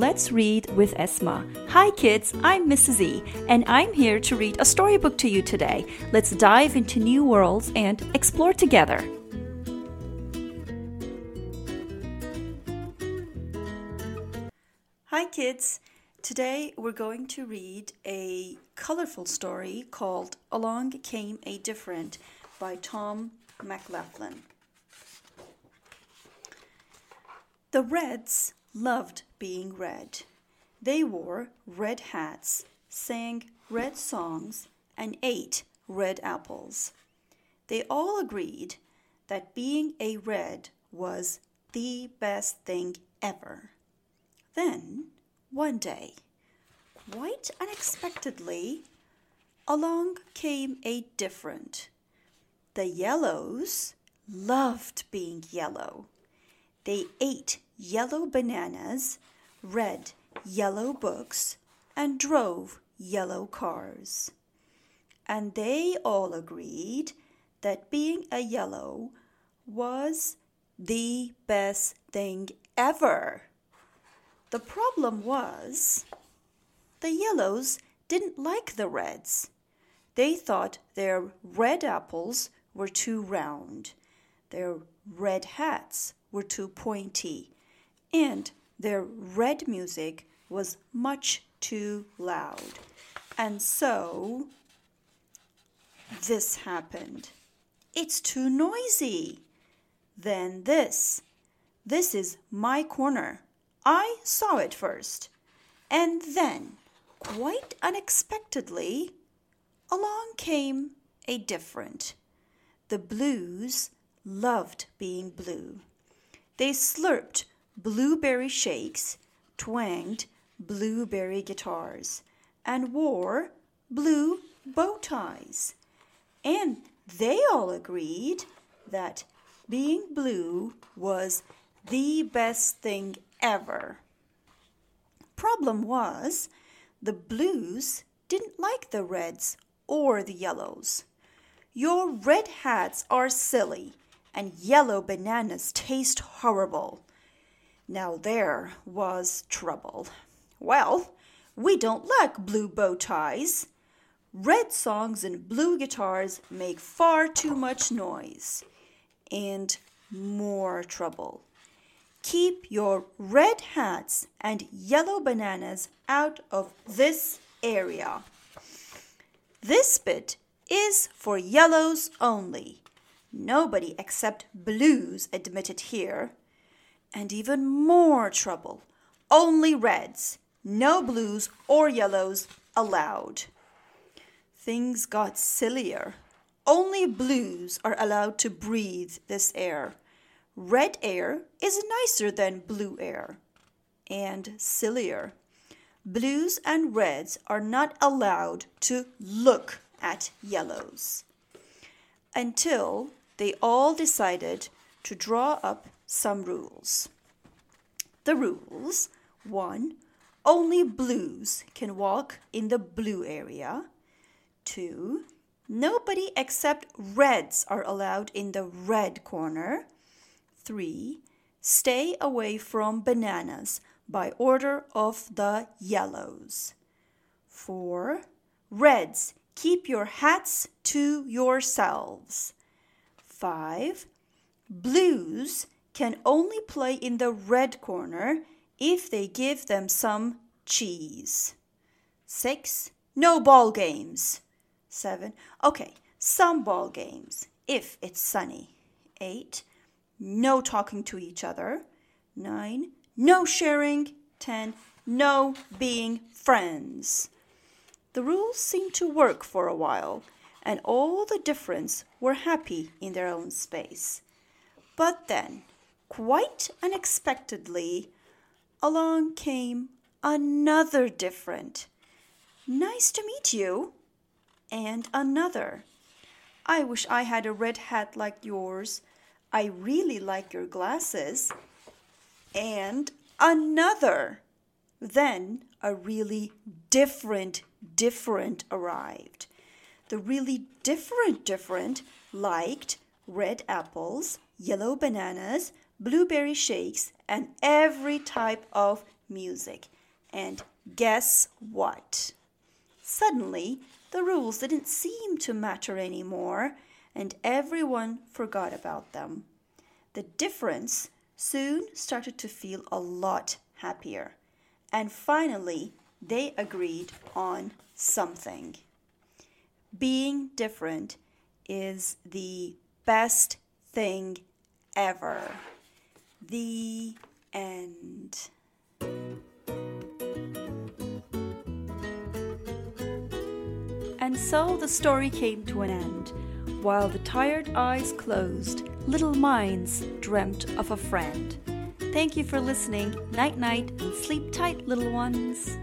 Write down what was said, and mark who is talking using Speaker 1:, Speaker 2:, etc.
Speaker 1: Let's read with Esma. Hi, kids, I'm Mrs. E, and I'm here to read a storybook to you today. Let's dive into new worlds and explore together. Hi, kids. Today we're going to read a colorful story called Along Came a Different by Tom McLaughlin. The Reds loved being red. They wore red hats, sang red songs, and ate red apples. They all agreed that being a red was the best thing ever. Then, one day, quite unexpectedly, along came a different. The yellows loved being yellow. They ate yellow bananas, read yellow books, and drove yellow cars. And they all agreed that being a yellow was the best thing ever. The problem was the yellows didn't like the reds. They thought their red apples were too round, their red hats were too pointy, and their red music was much too loud. And so this happened. It's too noisy. Then this. This is my corner. I saw it first. And then, quite unexpectedly, along came a different. The blues loved being blue. They slurped blueberry shakes, twanged blueberry guitars, and wore blue bow ties. And they all agreed that being blue was the best thing ever. Problem was, the blues didn't like the reds or the yellows. Your red hats are silly, and yellow bananas taste horrible. Now there was trouble. Well, we don't like blue bow ties. Red songs and blue guitars make far too much noise. And more trouble. Keep your red hats and yellow bananas out of this area. This bit is for yellows only. Nobody except blues admitted here and even more trouble. Only reds, no blues or yellows allowed. Things got sillier. Only blues are allowed to breathe this air. Red air is nicer than blue air and sillier. Blues and reds are not allowed to look at yellows until they all decided to draw up some rules. The rules 1. Only blues can walk in the blue area. 2. Nobody except reds are allowed in the red corner. 3. Stay away from bananas by order of the yellows. 4. Reds, keep your hats to yourselves. 5. Blues, can only play in the red corner if they give them some cheese. Six, no ball games. Seven, okay, some ball games if it's sunny. Eight, no talking to each other. Nine, no sharing. Ten, no being friends. The rules seemed to work for a while, and all the differents were happy in their own space. But then, quite unexpectedly, along came another different. Nice to meet you. And another. I wish I had a red hat like yours. I really like your glasses. And another. Then a really different, different arrived. The really different, different liked red apples, yellow bananas, blueberry shakes, and every type of music. And guess what? Suddenly, the rules didn't seem to matter anymore, and everyone forgot about them. The difference soon started to feel a lot happier, and finally, they agreed on something. Being different is the best thing ever. The end. And so the story came to an end. While the tired eyes closed, little minds dreamt of a friend. Thank you for listening. Night night and sleep tight, little ones.